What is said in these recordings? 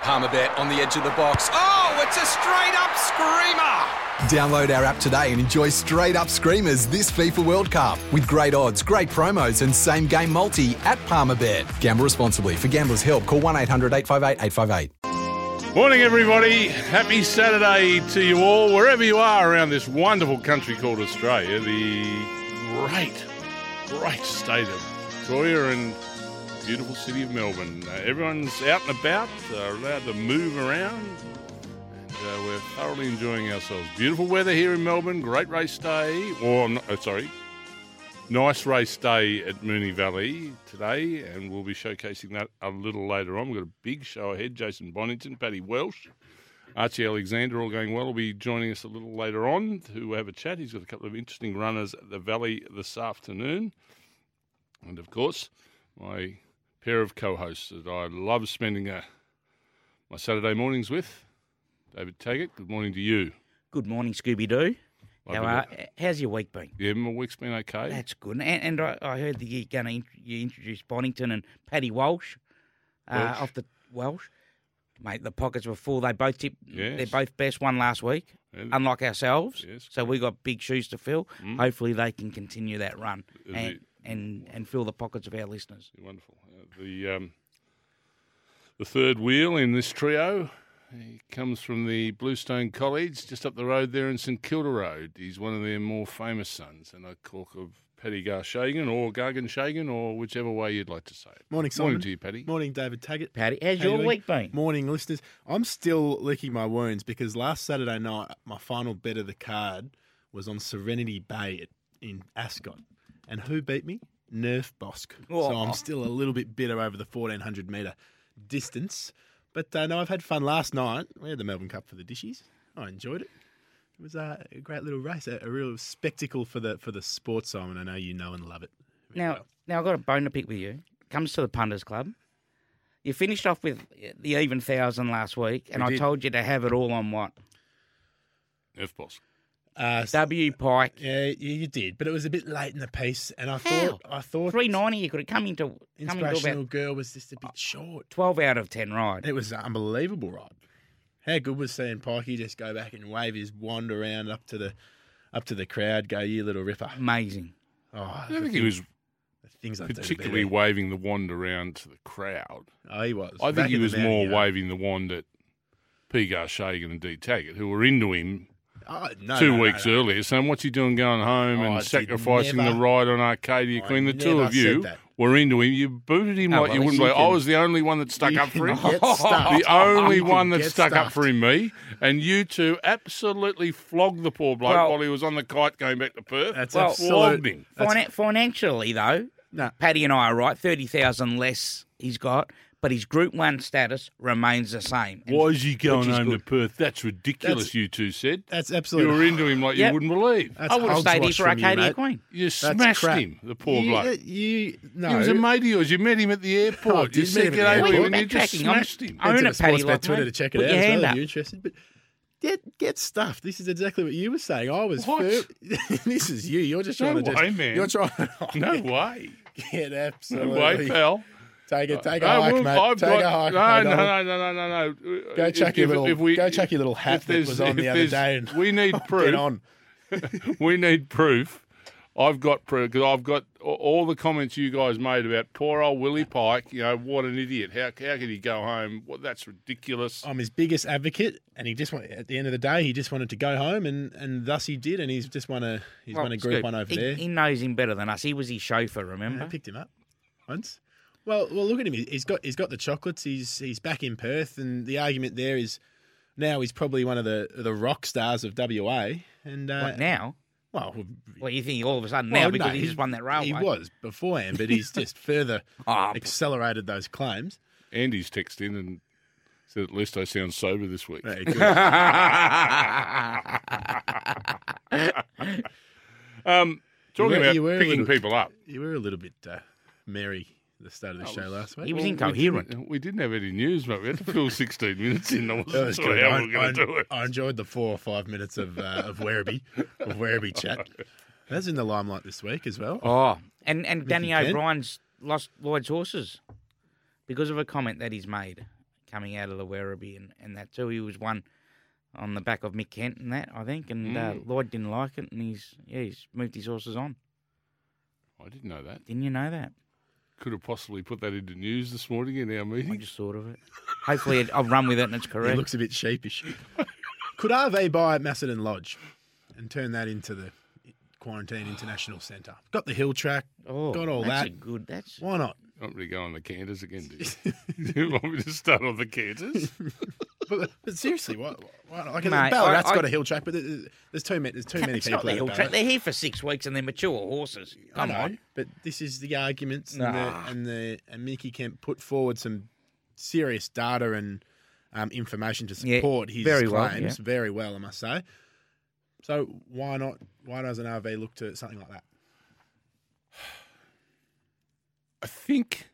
Palmerbet on the edge of the box. Oh, it's a straight up screamer! Download our app today and enjoy straight up screamers this FIFA World Cup with great odds, great promos, and same game multi at Palmerbet. Gamble responsibly. For gamblers' help, call 1 800 858 858. Morning, everybody. Happy Saturday to you all, wherever you are around this wonderful country called Australia, the great, great state of Victoria and beautiful city of Melbourne. Uh, everyone's out and about, uh, allowed to move around, and uh, we're thoroughly enjoying ourselves. Beautiful weather here in Melbourne, great race day, or, oh, sorry, nice race day at Moonee Valley today, and we'll be showcasing that a little later on. We've got a big show ahead. Jason Bonington, Paddy Welsh, Archie Alexander, all going well, will be joining us a little later on to have a chat. He's got a couple of interesting runners at the Valley this afternoon. And of course, my pair of co-hosts that I love spending uh, my Saturday mornings with. David Taggart, good morning to you. Good morning, Scooby Doo. How, uh, how's your week been? Yeah, my week's been okay. That's good. And, and I, I, heard that you're going to int- you introduce Bonington and Paddy Welsh, uh, off the Welsh. Mate, the pockets were full. They both tipped. Yes. They're both best one last week, Yeah. unlike ourselves. Yes, so we got big shoes to fill. Mm. Hopefully, they can continue that run It'll and, be- and and fill the pockets of our listeners. Wonderful. Uh, the um, the third wheel in this trio he comes from the Bluestone College just up the road there in St Kilda Road. He's one of their more famous sons, and I talk of Paddy Garshagan or Gargan Shagan or whichever way you'd like to say it. Morning, Simon. Morning to you, Paddy. Morning, David Taggart. Paddy, how's How your you week been? Morning, listeners. I'm still licking my wounds because last Saturday night, my final bet of the card was on Serenity Bay at, in Ascot. And who beat me? Nerf Bosk. So Oh. I'm still a little bit bitter over the 1400 metre distance. But uh, no, I've had fun last night. We had the Melbourne Cup for the dishes. I enjoyed it. It was uh, a great little race, a, a real spectacle for the for the sports, Simon. I know you know and love it. very Now, well. now I've got a bone to pick with you. Comes to the punters club. You finished off with the even thousand last week, and We I did. told you to have it all on what F boss. Uh, W Pike Yeah, you, you did, but it was a bit late in the piece, and I How? thought I thought three ninety. You could have come into come into inspirational about girl was just a bit short. twelve out of ten ride. It was an unbelievable ride. How good was seeing Pikey just go back and wave his wand around up to the up to the crowd, go you little ripper. Amazing. Oh, I don't think he was things I do particularly waving the wand around to the crowd. Oh, he was. I think he was mountain, more you waving the wand at P. Garshagan and D. Taggart, who were into him Oh, no, two no, no, weeks no. earlier, So "What's he doing going home Oh, and did sacrificing the ride on Arcadia I Queen?" The two of you were into him. You booted him Oh, like you well, wouldn't you believe. I was the only one that stuck up for him. can get stuffed. The only one that get stuck up for him, me, and you two absolutely flogged the poor bloke Well- while he was on the kite going back to Perth. That's Well, absolute. flogged him. That's, Finan- financially, though, no, Paddy and I are right. Thirty thousand less he's got, but his Group One status remains the same. And- Why is he going which is home to. Perth? That's ridiculous. That's- you two said that's absolutely. you were into him like Yep. you wouldn't believe. That's I would have stayed here hogwash for from you, Arcadia mate. Queen. You smashed crap. him, the poor you, bloke. You no. He was a mate of yours. You met him at the airport. Oh, you did said meet him get at the over him airport. and you just Backtracking, I'm- smashed him. I- Own Head to it, the Paddy Sportsbet Twitter Lockman. to check it Put out your as hand well if up. you're interested. But get get stuffed. This is exactly what you were saying. I was. What? fir- this is you. You're just No trying to just. way, man. You're trying. No way. Get absolutely. No absolutely. way, pal. Take it. Uh, take a No, hike, well, mate. I've take got- a hike. No, mate. no, no, no, no, no, no. Go If- check your little. if we- go check your little hat that was on the other day. And we need get proof. on. we need proof. I've got proof because I've got all the comments you guys made about poor old Willie Pike. You know what an idiot. How how could he go home? Well, that's ridiculous. I'm his biggest advocate, and he just want, at the end of the day, he just wanted to go home, and, and thus he did, and he's just won a he's Well, won a Group One over he, there. He knows him better than us. He was his chauffeur, remember? I remember? picked him up once. Well, well, look at him. He's got he's got the chocolates. He's he's back in Perth, and the argument there is now he's probably one of the the rock stars of WA. And uh, What, now? well, Well, you think all of a sudden well, now because no, he just won that railway? He was beforehand, but he's just further Oh, accelerated those claims. Andy's texted in and said, at least I sound sober this week. Very. Um, talking You were- about you were picking little- people up. you were a little bit uh, merry at the start of the show last week. He was Well, incoherent. We didn't, we didn't have any news, but we had to fill 16 minutes in. I That wasn't was sure good. how I, we were going I- to do it. I enjoyed the four or five minutes of uh, of Werribee of Werribee chat. That's in the limelight this week as well. Oh, and and Danny O'Brien's lost Lloyd's horses because of a comment that he's made coming out of the Werribee and, and that too. He was one on the back of Mick Kent and that I think, and uh, Mm. Lloyd didn't like it, and he's yeah he's moved his horses on. I didn't know that. Didn't you know that? Could have possibly put that into news this morning in our meeting. I meeting. just thought of it. Hopefully, it, I'll run with it and it's He correct. looks a bit sheepish. Could RV buy Macedon Lodge and turn that into the Quarantine International Centre? Got the hill track, oh, got all that's that. a good. That's Why not? You want me to go on the canters again, do you? you want me to start on the canters? But, but seriously, what? why not? Like, Mate, Ballarat's I- got I- a hill track, but there's there's too many. There's too many it's people not the at hill Ballarat. track. They're here for six weeks and they're mature horses. I Come know, on. but this is the arguments, Nah. and, the, and the and Mickey Kent put forward some serious data and um, information to Yeah, support his very well, claims yeah. very well, I must say. So why not? Why doesn't RV look to something like that? I think,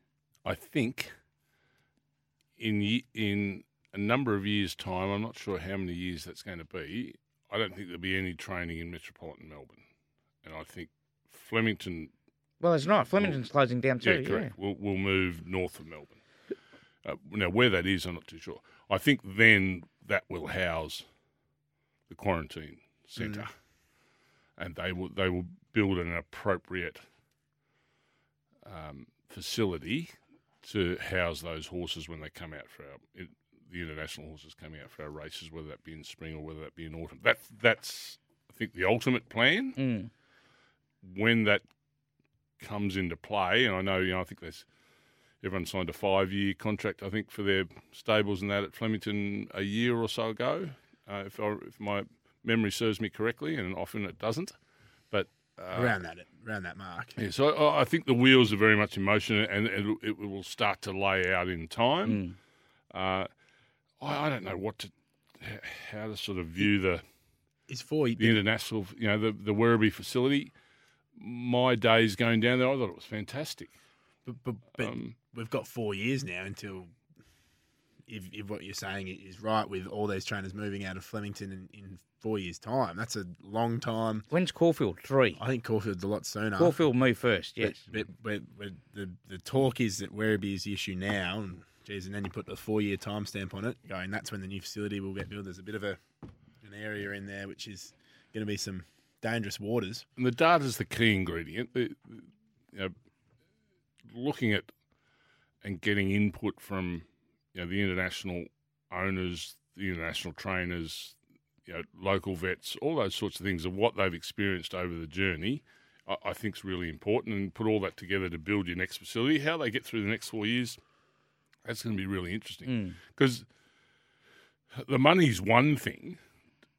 I think, in in a number of years' time, I'm not sure how many years that's going to be. I don't think there'll be any training in metropolitan Melbourne, and I think Flemington, Well, it's not. Flemington's closing down too. yeah, correct, will will move north of Melbourne. Uh, now, where that is, I'm not too sure. I think then that will house the quarantine centre, and they will they will build an appropriate um, facility to house those horses when they come out for our it, the international horses coming out for our races, whether that be in spring or whether that be in autumn. That that's I think the ultimate plan. Mm. When that comes into play, and I know you know I think there's everyone signed a five year contract. I think for their stables and that at Flemington a year or so ago, uh, if I, if my memory serves me correctly, and often it doesn't. But uh, around that, around that mark. yeah, so I, I think the wheels are very much in motion, and it, it will start to lay out in time. Uh, I, I don't know what to, how to sort of view the Is four. the international, you know, the the Werribee facility. My days going down there, I thought it was fantastic. But, but, but Um, we've got four years now until, if, if what you're saying is right, with all those trainers moving out of Flemington in, in four years' time, that's a long time. When's Caulfield? Three. I think Caulfield's a lot sooner. Caulfield move first. Yes. but, but, but the the talk is that Werribee is the issue now, and geez, and then you put the four year timestamp on it, going that's when the new facility will get built. There's a bit of a an area in there which is going to be some dangerous waters. And the data's the key ingredient. The, you know, looking at and getting input from you know the international owners, the international trainers, you know, local vets, all those sorts of things of what they've experienced over the journey. I, I think is really important, and put all that together to build your next facility. How they get through the next four years, that's going to be really interesting hmm. because the money's one thing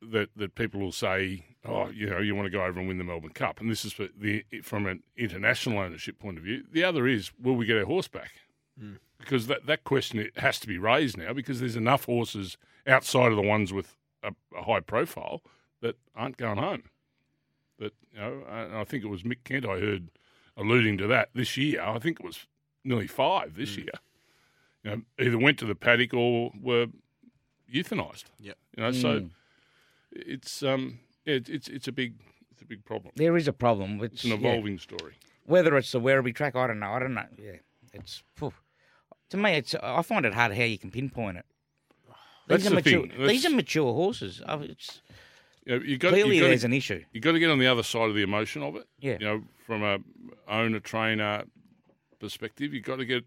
that that people will say, oh, you know, you want to go over and win the Melbourne Cup, and this is for the from an international ownership point of view. The other is, will we get our horse back? Hmm. Because that that question it has to be raised now because there's enough horses outside of the ones with a, a high profile that aren't going home. That you know, and I think it was Mick Kent I heard alluding to that this year. I think it was nearly five this year. You know, either went to the paddock or were euthanised. Yep. You know, so it's um yeah, it's it's it's a big it's a big problem. There is a problem. Which, It's an yeah. evolving story. Whether it's the Werribee track, I don't know. I don't know. Yeah, it's phew. To me. It's I find it hard how you can pinpoint it. That's these are the mature. thing. These are mature horses. Oh, It's, You know, you got clearly, you got there's to, an issue. you got to get on the other side of the emotion of it. Yeah. You know, from a owner trainer perspective, you got to get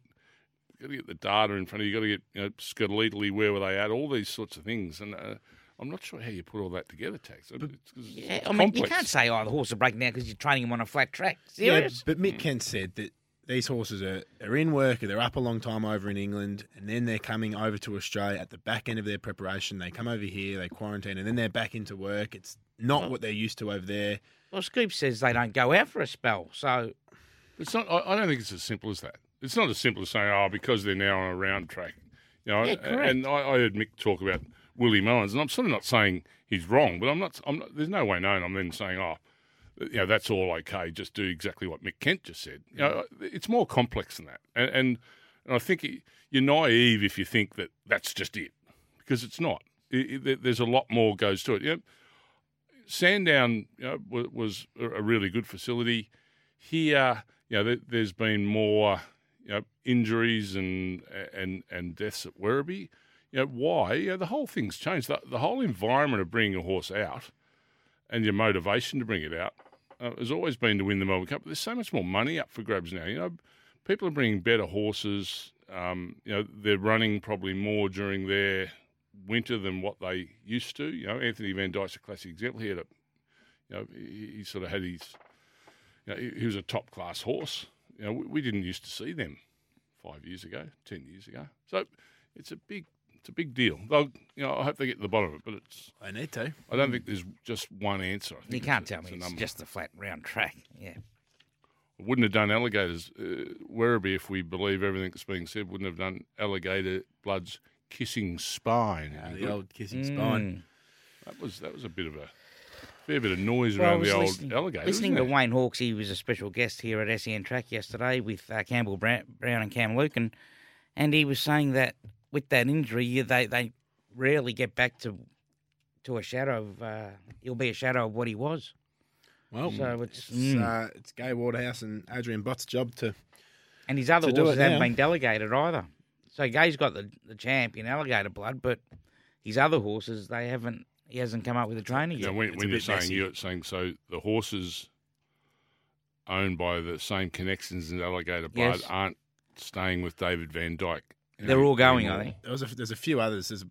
got to get the data in front of you. You got to get you know skeletally where were they at? All these sorts of things, and uh, I'm not sure how you put all that together, Tax. It's, 'cause it's Yeah, I mean, you complex. can't say, "Oh, the horse are breaking down because you're training him on a flat track." Yeah, Serious? but Mick Kent said that these horses are, are in work, they're up a long time over in England, and then they're coming over to Australia at the back end of their preparation. They come over here, they quarantine, and then they're back into work. It's not what they're used to over there. Well, Scoop says they don't go out for a spell, so It's not. I, I don't think it's as simple as that. It's not as simple as saying, "Oh, because they're now on a round track, You know, Yeah, and- correct. and I, I heard Mick talk about Willie Mullins, and I'm sort of not saying he's wrong, but I'm not. I'm not there's no way known. I'm then saying, oh, you know, that's all okay. Just do exactly what Mick Kent just said. You mm. know, uh, it's more complex than that, and and, and I think it- you're naive if you think that that's just it, because it's not. It, it, there's a lot more goes to it. You know, Sandown you know, wa- was a a really good facility. Here, you know, there, there's been more you know, injuries and and and deaths at Werribee. You know, why? You know, the whole thing's changed. The, the whole environment of bringing a horse out and your motivation to bring it out uh, has always been to win the Melbourne Cup. But there's so much more money up for grabs now. You know, people are bringing better horses. Um, you know, they're running probably more during their winter than what they used to. You know, Anthony Van Dyke's a classic example. He had a, you know, he, he sort of had his, you know, he, he was a top class horse. You know, we, we didn't used to see them five years ago, ten years ago. So it's a big, it's a big deal. They'll, you know, I hope they get to the bottom of it, but it's. I need to. I don't think there's just one answer. I think You can't a- tell it's me a it's number. just a flat round track. Yeah. I Wouldn't have done alligators uh, Werribee if we believe everything that's being said. Wouldn't have done alligator blood's kissing spine. The old kissing spine. That was that was a bit of a fair bit of noise Well, I around was the old listening, alligator. listening to wasn't Wayne Hawkes, he was a special guest here at SEN Track yesterday with uh, Campbell Brown, Brown and Cam Lucan, and he was saying that with that injury, you- they they rarely get back to to a shadow of. Uh, he'll be a shadow of what he was. Well, So it's- it's, mm. uh, it's Gai Waterhouse and Adrian Bott's job to. And his other horses haven't now. been delegated either. So Gai's got the the champion alligator blood, but his other horses they haven't. He hasn't come up with a trainer yet. Now, when, It's when you're saying messy. you're saying so, the horses owned by the same connections as alligator blood Yes. aren't staying with David Vandyke. They're all going, I anymore. think. There was a, there's a few others. There's a,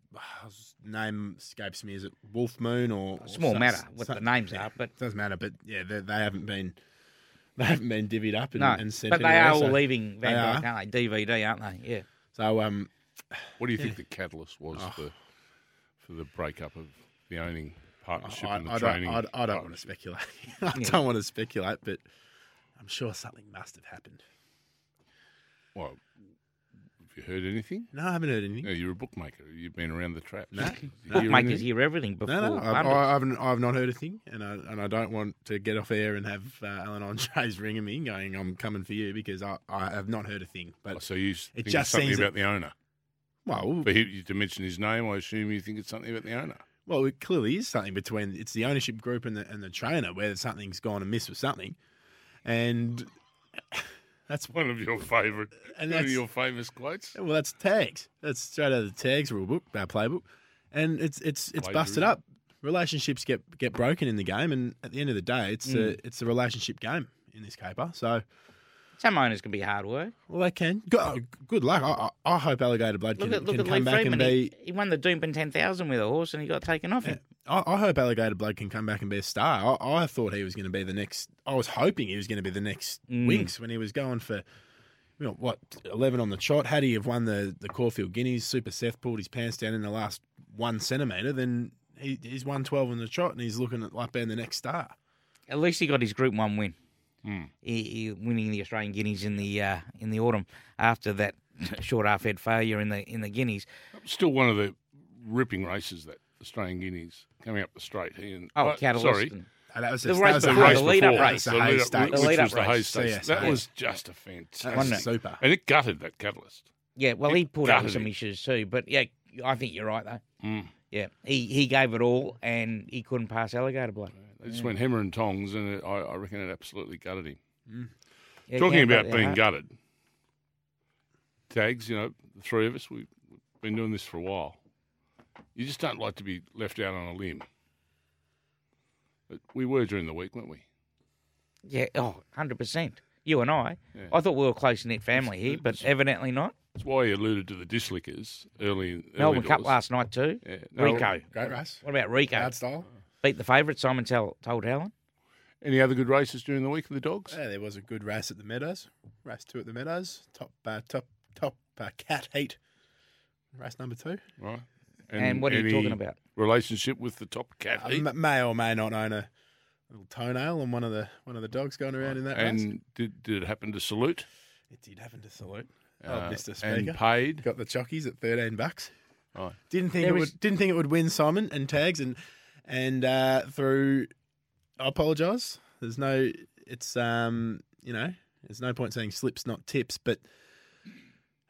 name escapes me. Is it Wolf Moon or or Small some- matter what the names yeah, are, but doesn't matter. But yeah, they, they haven't been they haven't been divvied up and, no, and sent but they are all so- leaving Van they Dyke, are. aren't they? DVD, aren't they? Yeah. So um, What do you think the catalyst was Oh. for for the breakup of the owning partnership I, and the I training? don't, I, I don't want to speculate. I don't want to speculate, but I'm sure something must have happened. Well, have you heard anything? No, I haven't heard anything. No, you're a bookmaker. You've been around the traps. No. Did you hear Bookmakers hear everything before. No, no, I, punters. I, I haven't. I've not heard a thing, and I and I don't want to get off air and have uh, Allan Endresz ringing me, going, "I'm coming for you," because I, I have not heard a thing. Oh, But so you It think just something seems about the owner. well, For him to mention his name, I assume you think it's something about the owner. well, it clearly is something between it's the ownership group and the and the trainer where something's gone amiss with something, and that's One of your favourite, And one of your famous quotes. well, that's tags. That's straight out of the tags rule book, our playbook, and it's it's it's busted up. Relationships get get broken in the game, and at the end of the day, it's Mm. a it's a relationship game in this caper. So. Some owners can be hard work. Well, they can. Good, good luck. I, I, I hope Alligator Blood can, Look at look can come Lee back Freedman. and be. He, he won the Doomben ten thousand with a horse, and he got taken off him. I, I hope Alligator Blood can come back and be a star. I, I thought he was going to be the next. I was hoping he was going to be the next Mm. Winx when he was going for, you know, what eleven on the trot. Had he have won the the Caulfield Guineas, Super Seth pulled his pants down in the last one centimetre, then he, he's won twelve on the trot and he's looking at like being the next star. At least he got his Group One win. He, he winning the Australian Guineas in the uh, in the autumn after that short half head failure in the in the Guineas. Still one of the ripping races that Australian Guineas coming up the straight. He and, Oh, uh, Catalyst. sorry, and- And that was The race that was before, race the lead-up race. The the Hay lead up, Stakes. which lead-up was the Hay race. Stakes. Yes, that yeah. was just a fantastic. Super. And it gutted that catalyst. Yeah, well, It he pulled out gutted some him. issues too, but yeah, I think you're right though. Mm. Yeah, he he gave it all, and he couldn't pass alligator blood. They just went hammer and tongs, and it, I, I reckon it absolutely gutted him. Mm. Yeah, Talking gambled about their being heart. gutted, tags. You know, the three of us, we've been doing this for a while. You just don't like to be left out on a limb. But we were during the week, weren't we? Yeah, oh, 100 percent. You and I. Yeah. I thought we were a close knit family here, but evidently not. That's why you alluded to the dislickers early. early Melbourne Cup last night too. Yeah. No, Rico. Great race. What about Rico? Hard style. Beat the favourite. Simon tell, told Helen. Any other good races during the week of the dogs? Yeah, there was a good race at the Meadows. Race two at the Meadows. Top, uh, top, top uh, cat heat. Race number two. Right. And what are you talking about? Relationship with the top cat. Uh, heat? may or may not own a little toenail on one of the one of the dogs going around in that race. and did, did it happen to salute? It did happen to salute. Oh, uh, Mr. and paid. Got the chockies at thirteen bucks. Right. Didn't think There it is- would. Didn't think it would win Simon and tags and and uh, through. I apologise. There's no. It's um. You know. There's no point saying slips, not tips. But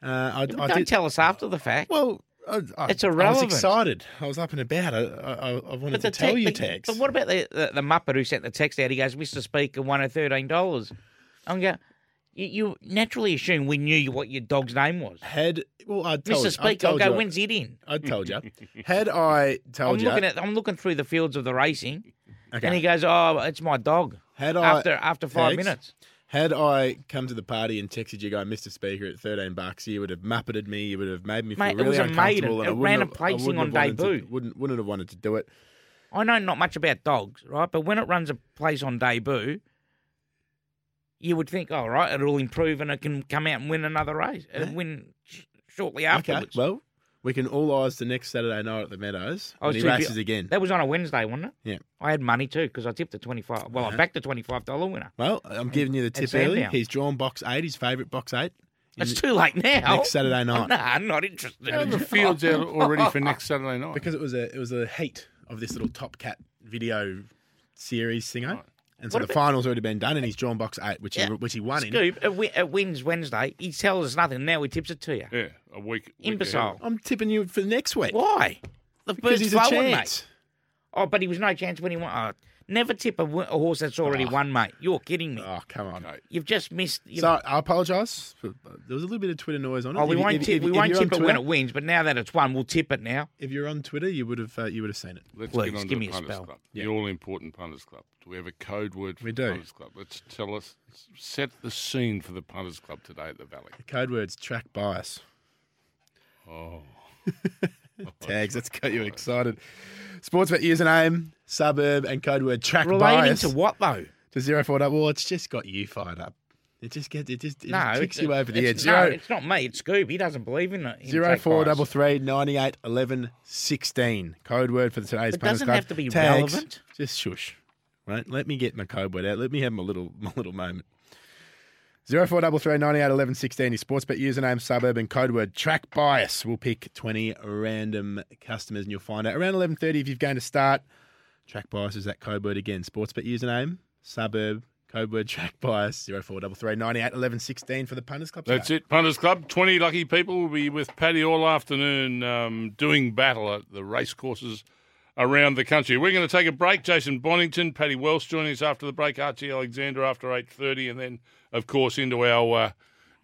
uh, I, But I don't did. tell us after the fact. well, I, I, It's I was excited. I was up and about. I, I, I wanted to tell te- you but- tags. But what about the, the the Muppet who sent the text out? He goes, "Mr. Speaker, $113. I'm going. You, you naturally assume we knew what your dog's name was, Had well, I told, you. Mr. I Speaker. I told go, you, "When's it in?" I told you. Had I told you I'm you, looking at. I'm looking through the fields of the racing, okay. and he goes, "Oh, it's my dog." had I After after five Tags? minutes, Had I come to the party and texted you, going, Mr. Speaker, at 13 bucks, you would have muppeted me. You would have made me feel Mate, it really was a uncomfortable. maiden. and It wouldn't ran a placing on have wanted to- debut. wouldn't, wouldn't have wanted to do it. I know not much about dogs, right? But when it runs a place on debut, you would think, "All right, it'll improve and it can come out and win another race, uh, win sh- shortly afterwards." Okay, well, we can all eyes to next Saturday night at the Meadows. I when was he too bu- races again. That was on a Wednesday, wasn't it? Yeah. I had money too because I tipped the twenty five. Well, I Uh-huh. backed the twenty five dollar winner. Well, I'm giving you the tip Sandown. early. He's drawn box eight, his favourite box eight. It's too late now. Next Saturday night. No, I'm not interested. How are the fields out already for next Saturday night? because it was a it was a heat of this little Top Cat video series thingo. And so What the about- final's already been done, and he's drawn box eight, which Yeah. he which he won in. Scoop, it, it wins Wednesday. He tells us nothing. Now he tips it to you. yeah, a week. week Imbecile. ahead. I'm tipping you for next week Why? The because bird's he's a flowing, chance. mate. Oh, but he was no chance when he won. Oh, never tip a, a horse that's already won, mate. You're kidding me. Oh come on! Okay. You've just missed. You've, So I apologise. There was a little bit of Twitter noise on it. oh, we If won't if- tip. if- we if won't tip on it when it wins. But now that it's won, we'll tip it now. If you're on Twitter, you would have uh, you would have seen it. Let's Please, get on give to me a Punters spell. Club. Yeah. The all important Punters Club. Do we have a code word for We do. Punters Club? Let's tell us, set the scene for the Punters Club today at the Valley. The code words track bias. Oh. Oh, Tags. That's got you excited. Sportsbet username, suburb, and code word track Relating bias to what though? to zero four double. Well, it's just got you fired up. It just gets it just it No, just kicks it's- you over the edge. it's- No, Zero it's not me. It's Scoob. He doesn't believe in it. zero four double three ninety eight eleven sixteen. Code word for today's Punters doesn't Club. have to be Tags. relevant. Just shush. Right? Let me get my code word out. Let me have my little my little moment. Zero four double three ninety eight eleven sixteen is Sportsbet username, suburb, and code word track bias. We'll pick twenty random customers, and you'll find out around eleven thirty if you're going to start. Track bias is that code word again. Sportsbet username, suburb, code word track bias. Zero four double three ninety eight eleven sixteen for the punters club. That's it, Punters Club. 20 lucky people will be with Paddy all afternoon um, doing battle at the race courses around the country. We're going to take a break. Jason Bonington, Paddy Welsh joining us after the break, Archie Alexander after 8.30, and then, of course, into our uh,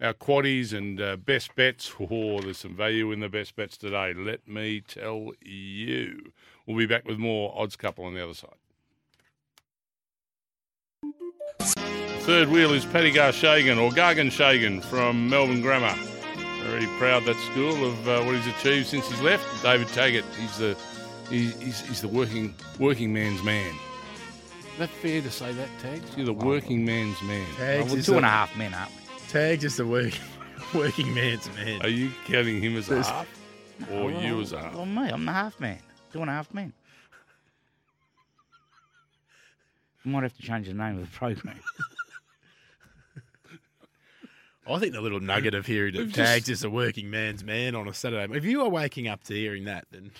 our quaddies and uh, best bets. Oh, there's some value in the best bets today, let me tell you. We'll be back with more Odds Couple on the other side. Third wheel is Paddy Garshagan, or Gargan Shagan from Melbourne Grammar. Very proud that school of uh, what he's achieved since he's left. David Taggart, he's the he, he's, he's the working working man's man. Is that fair to say that, Tags? You're the oh. working man's man. Oh, Tags we're is two the- and a half men up. Tags is the work, working man's man. Are you counting him as a There's- half, or well, you as a half? Well, me, I'm the half man. Two and a half men. We might have to change the name of the program. I think the little nugget of hearing that We've tags is a working man's man on a Saturday. If you are waking up to hearing that, then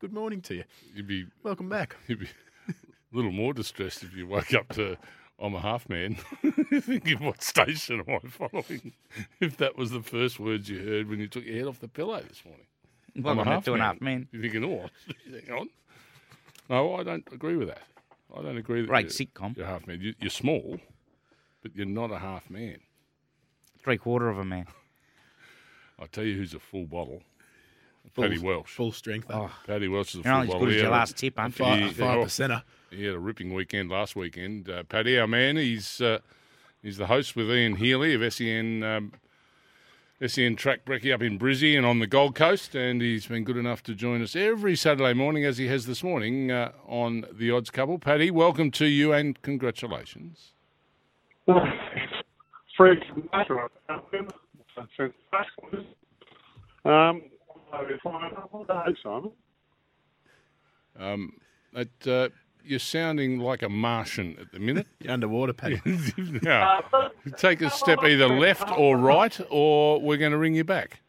good morning to you. You'd be Welcome back. you'd be a little more distressed if you woke up to I'm a half man, thinking what station am I following? If that was the first words you heard when you took your head off the pillow this morning. Welcome I'm a half to two and a half man. You're thinking, oh, hang on. No, I don't agree with that. I don't agree that Great you're, sitcom. you're half man. You, you're small, but you're not a half man. Three quarter of a man. I'll tell you who's a full bottle. Full- Paddy Welsh. Full strength. Oh, Paddy Welsh is a you're full as good as your last tip, aren't you? Five, He- five percenter. He had a ripping weekend last weekend. Uh, Paddy, our man, he's uh, he's the host with Ian Healy of SEN um, SEN Track Brekkie up in Brizzy and on the Gold Coast, and he's been good enough to join us every Saturday morning, as he has this morning uh, on the Odds Couple. Paddy, welcome to you and congratulations. Fred Matter. Um, Simon. Um, it, uh, you're sounding like a Martian at the minute. You're underwater, Paddy. now, take a step either left or right, or we're going to ring you back.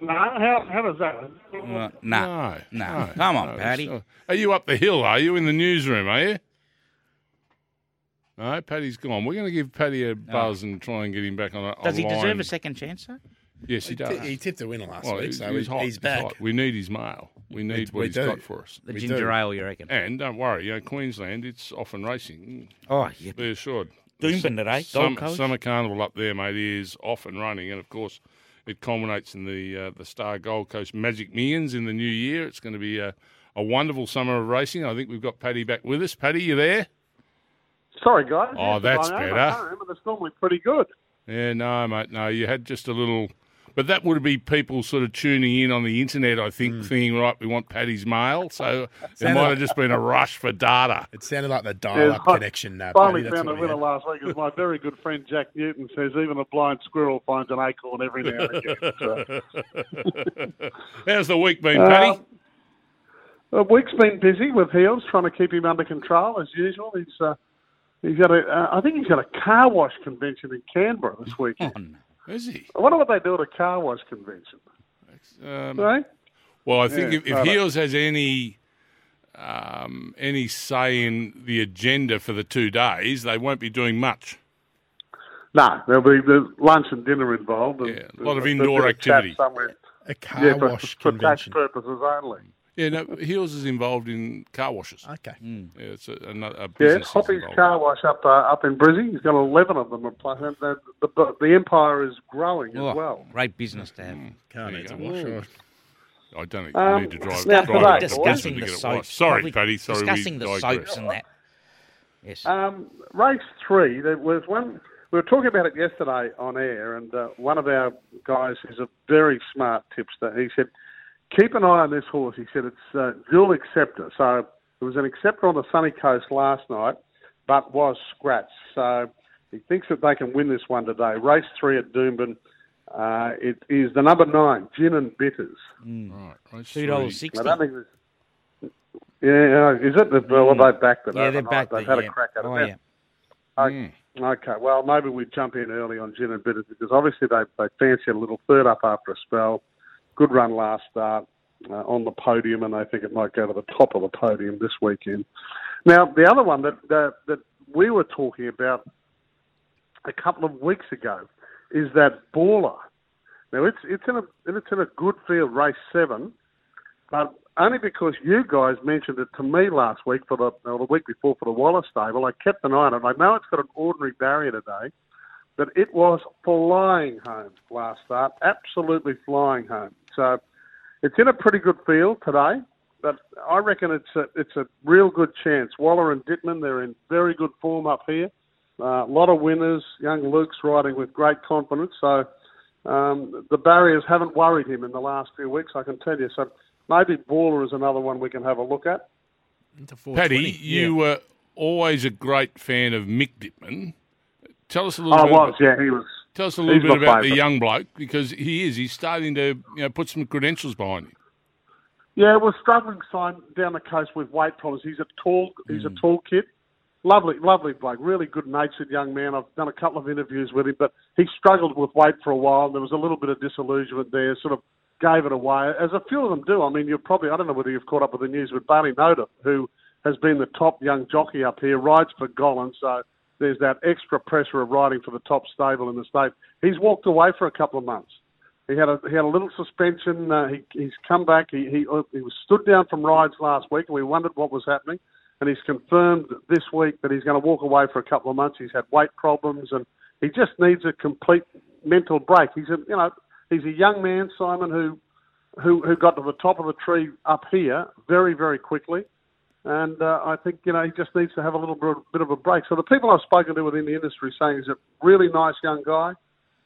No, how, how does that? Uh, nah, No, no. Come on, no, Paddy. Are you up the hill? Are you in the newsroom? Are you? No, Paddy's gone. We're going to give Paddy a buzz and try and get him back on a, Does he line. deserve a second chance, though? Yes, he does. he tipped the winner last Well, week, he's, so he's he's, hot. he's back. hot. We need his mail. We need what we he's do. got for us. The We ginger do. ale, you reckon? And don't worry, you know, Queensland, it's off and racing. Oh, yeah. Be assured. Doomben today, Sum- Gold Coast. Summer Carnival up there, mate, is off and running. And of course, it culminates in the uh, the Star Gold Coast Magic Millions in the new year. It's going to be a, a wonderful summer of racing. I think we've got Paddy back with us. Paddy, you there? Sorry, guys. Oh, Yes, that's I better. at home, but it's normally pretty good. Yeah, no, mate, no. You had just a little. But that would be people sort of tuning in on the internet, I think, Hmm. thinking, right, we want Paddy's mail. So it Sounded might like- have just been a rush for data. It sounded like the dial-up I connection. Uh, Finally Paddy, found a winner had. last week. As my very good friend Jack Newton says, even a blind squirrel finds an acorn every now and again. So, How's the week been, Paddy? Um, the week's been busy with Heels, trying to keep him under control as usual. He's uh, he's got a, uh, I think he's got a car wash convention in Canberra this weekend. Is he? I wonder what they do at a car wash convention. Um, Right? Well, I think Yeah, if, if righto. Heels has any um, any say in the agenda for the two days, they won't be doing much. No, there'll be there's lunch and dinner involved. And Yeah, a lot of indoor activity. somewhere. A car Yeah, for, wash for tax purposes only. Yeah, no, Heels is involved in car washes. Okay. Yeah, it's a, another a Yeah, business. is Hoppy's car wash up uh, up in Brizzy. He's got eleven of them. Plus, and the, the, the empire is growing Oh, as well. Great business to have. Car needs a wash. right. I don't think Um, you need to drive. now drive today, discussing the to get it soaps. Sorry, Probably Paddy. Sorry, discussing the digress. soaps and that. Yes. Um, race three, there was one. We were talking about it yesterday on air, and uh, one of our guys, who's a very smart tipster, he said, "Keep an eye on this horse." He said it's uh, dual acceptor. So it was an acceptor on the sunny coast last night, but was scratched. So he thinks that they can win this one today. Race three at Doomben. Uh, it is the number nine, Gin and Bitters. Right, race Two dollars three. sixty. I don't think there's. Yeah, is it? Well, they backed it. Yeah, they're overnight. back They've there. had yeah. a crack at it. Oh, Now, yeah. Okay. Okay. Well, maybe we jump in early on Gin and Bitters because obviously they they fancy a little third up after a spell. Good run last start uh, on the podium, and they think it might go to the top of the podium this weekend. Now, the other one that that, that we were talking about a couple of weeks ago is that Baller. Now it's it's in a it's in a good field, race seven, but only because you guys mentioned it to me last week for the or the week before for the Waller's stable. I kept an eye on it. I know it's got an ordinary barrier today, but it was flying home last start, absolutely flying home. So it's in a pretty good field today, but I reckon it's a it's a real good chance. Waller and Dittman, they're in very good form up here. Uh, a lot of winners. Young Luke's riding with great confidence, so um, the barriers haven't worried him in the last few weeks. I can tell you. So maybe Baller is another one we can have a look at. Into 420. Paddy, you were always a great fan of Mick Dittman. Tell us a little I bit. was, about, yeah, he was. Tell us a little He's bit about the young bloke because he is. He's starting to you know put some credentials behind him. Yeah, we're struggling sign down the coast with weight problems. He's a tall, he's a mm. tall kid. Lovely, lovely bloke. Really good natured young man. I've done a couple of interviews with him, but he struggled with weight for a while. and There was a little bit of disillusionment there. Sort of gave it away, as a few of them do. I mean, you're probably I don't know whether you've caught up with the news with Baylee Nothdurft, who has been the top young jockey up here, rides for Gollan, so there's that extra pressure of riding for the top stable in the state. He's walked away for a couple of months. He had a he had a little suspension. Uh, he he's come back. He he uh, he was stood down from rides last week, and we wondered what was happening. And he's confirmed this week that he's going to walk away for a couple of months. He's had weight problems, and he just needs a complete mental break. He's a you know he's a young man, Simon, who who who got to the top of the tree up here very very quickly. And uh, I think you know he just needs to have a little bit, of a break. So the people I've spoken to within the industry saying he's a really nice young guy,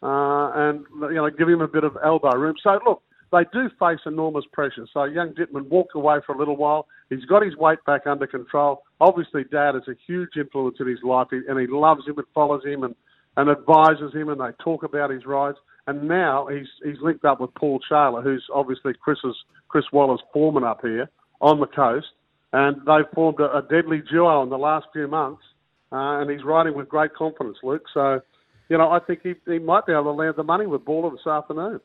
uh, and you know give him a bit of elbow room. So look, they do face enormous pressure. So young Dittman walked away for a little while. He's got his weight back under control. Obviously, Dad is a huge influence in his life, and he loves him and follows him and, and advises him, and they talk about his rides. And now he's he's linked up with Paul Shailer, who's obviously Chris's Chris Waller's foreman up here on the coast. And they've formed a, a deadly duo in the last few months. Uh, and he's riding with great confidence, Luke. So, you know, I think he, he might be able to land the money with Baller this afternoon.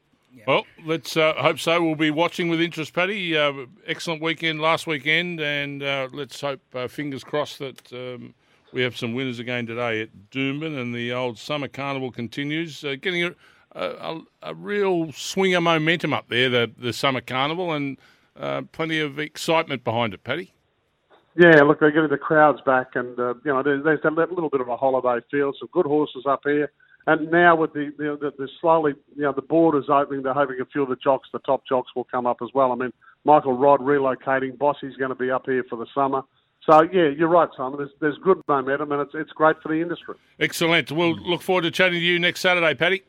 Well, let's uh, hope so. We'll be watching with interest, Paddy. Uh, excellent weekend last weekend, and uh, let's hope, uh, fingers crossed, that um, we have some winners again today at Doomben, and the old summer carnival continues, uh, getting a, a, a, real swing of momentum up there, the, the summer carnival, and uh, plenty of excitement behind it, Paddy. Yeah, look, they're getting the crowds back, and uh, you know, there's, a little bit of a holiday feel. Some good horses up here, and now with the the, the, the slowly, you know, the borders opening, they're hoping a few of the jocks, the top jocks, will come up as well. I mean, Michael Rodd relocating, Bossy's going to be up here for the summer. So yeah, you're right, Simon. There's there's good momentum, and it's it's great for the industry. Excellent. We'll look forward to chatting to you next Saturday, Paddy.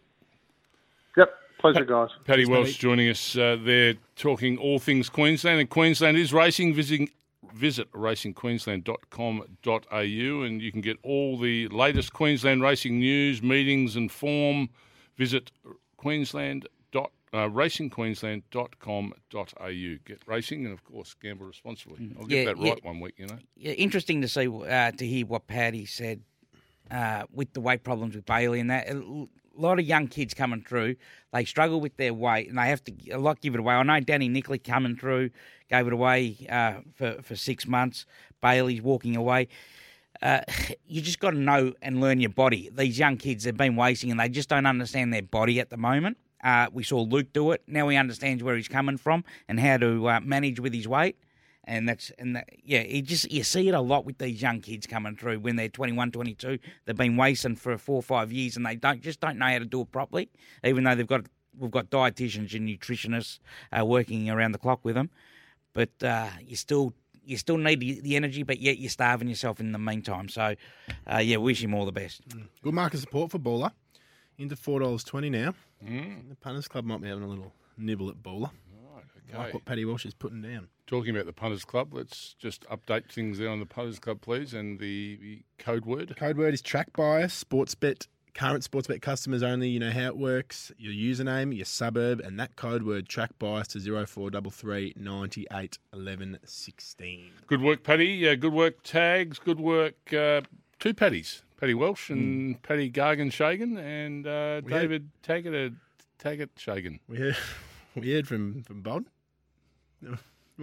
Yep, pleasure, guys. Paddy Welsh joining us uh, there, talking all things Queensland, and Queensland is racing. Visiting visit racingqueensland.com.au and you can get all the latest Queensland racing news, meetings, and form. Visit Queensland uh, racingqueensland.com.au. Get racing and, of course, gamble responsibly. I'll get Yeah, that yeah. right one week, you know. Yeah, interesting to see uh, to hear what Paddy said uh, with the weight problems with Baylee and that. Lot of young kids coming through, they struggle with their weight and they have to a lot give it away. I know Danny Nickley coming through gave it away uh, for for six months. Baylee's walking away. Uh, you just got to know and learn your body. These young kids have been wasting and they just don't understand their body at the moment. Uh, we saw Luke do it. Now he understands where he's coming from and how to uh, manage with his weight. And that's and that, yeah, you just you see it a lot with these young kids coming through when they're 21, 22. They've been wasting for four or five years and they don't just don't know how to do it properly. Even though they've got we've got dietitians and nutritionists uh, working around the clock with them, but uh, you still you still need the, the energy, but yet you're starving yourself in the meantime. So uh, yeah, wish him all the best. Good market support for Baller. Into four dollars twenty now. The punters club might be having a little nibble at Baller. Okay. Like what Paddy Welsh is putting down. Talking about the Punters Club, let's just update things there on the Punters Club, please, and the, the code word. Code word is track bias, sports bet, current sports bet customers only. You know how it works. Your username, your suburb, and that code word track bias to 0433 98 11 16. Good work, Paddy. Uh, good work, Tags. Good work, uh, two Paddies. Paddy Welsh and Paddy Gargan Shagan and uh, David Taggart, Taggart Shagan. We heard, we heard from, from Bod.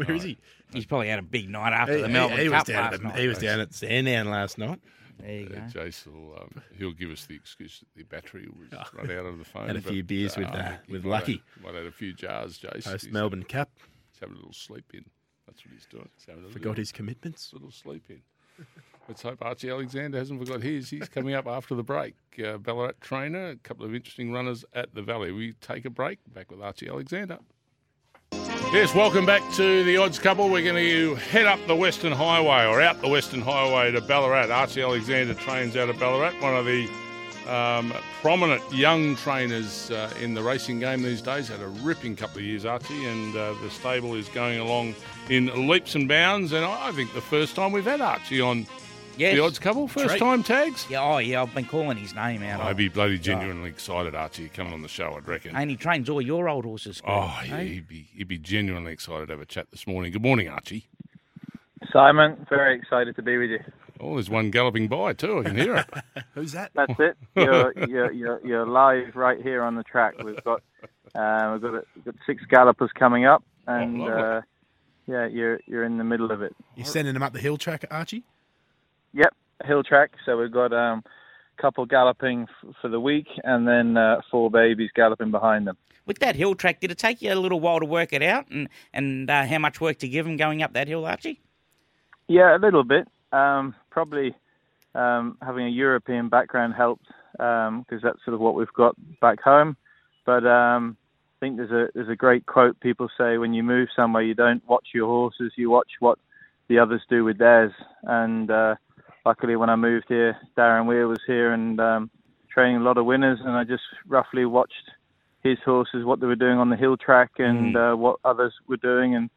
Where is he? He's probably had a big night after He, the he- Melbourne he was Cup down last at the, night. he was down at Sandown last night. There you go. Uh, Jace will um, he'll give us the excuse that the battery was run out of the phone. Had a few but, beers with, uh, he with might Lucky. Have, might have had a few jars, Jace. Post He's- Melbourne Cup. He's having a little sleep in. That's what he's doing. He's having a Forgot little, his commitments. little sleep in. Let's hope Archie Alexander hasn't forgot his. He's coming up after the break. Uh, Ballarat trainer, a couple of interesting runners at the Valley. We take a break. Back with Archie Alexander. Yes, welcome back to the Odds Couple. We're going to head up the Western Highway or out the Western Highway to Ballarat. Archie Alexander trains out of Ballarat, one of the um, prominent young trainers uh, in the racing game these days. Had a ripping couple of years, Archie, and uh, the stable is going along in leaps and bounds. And I I think the first time we've had Archie on Yes. the Odds Couple, first Treat. time tags. Yeah, oh yeah, I've been calling his name out. I'd be bloody genuinely excited, Archie, coming on the show. I'd reckon. and he trains all your old horses. Greg, Oh, yeah, eh? he'd be he'd be genuinely excited to have a chat this morning. Good morning, Archie. Simon, very excited to be with you. Oh, there's one galloping by too. I can hear it. Who's that? That's it. You're, you're, you're, you're live right here on the track. We've got uh, we've got, a, we've got six gallopers coming up, and lovely. uh, yeah, you're you're in the middle of it. You're sending them up the hill track, Archie? Yep, hill track. So we've got um, a couple galloping f- for the week, and then uh, four babies galloping behind them. With that hill track, did it take you a little while to work it out, and and uh, how much work to give him going up that hill, Archie? Yeah, a little bit. Um, probably um, having a European background helped because that's sort of what we've got back home. But um, I think there's a there's a great quote people say when you move somewhere, you don't watch your horses, you watch what the others do with theirs. And uh, luckily, when I moved here, Darren Weir was here and um, training a lot of winners, and I just roughly watched his horses, what they were doing on the hill track, and uh, what others were doing, and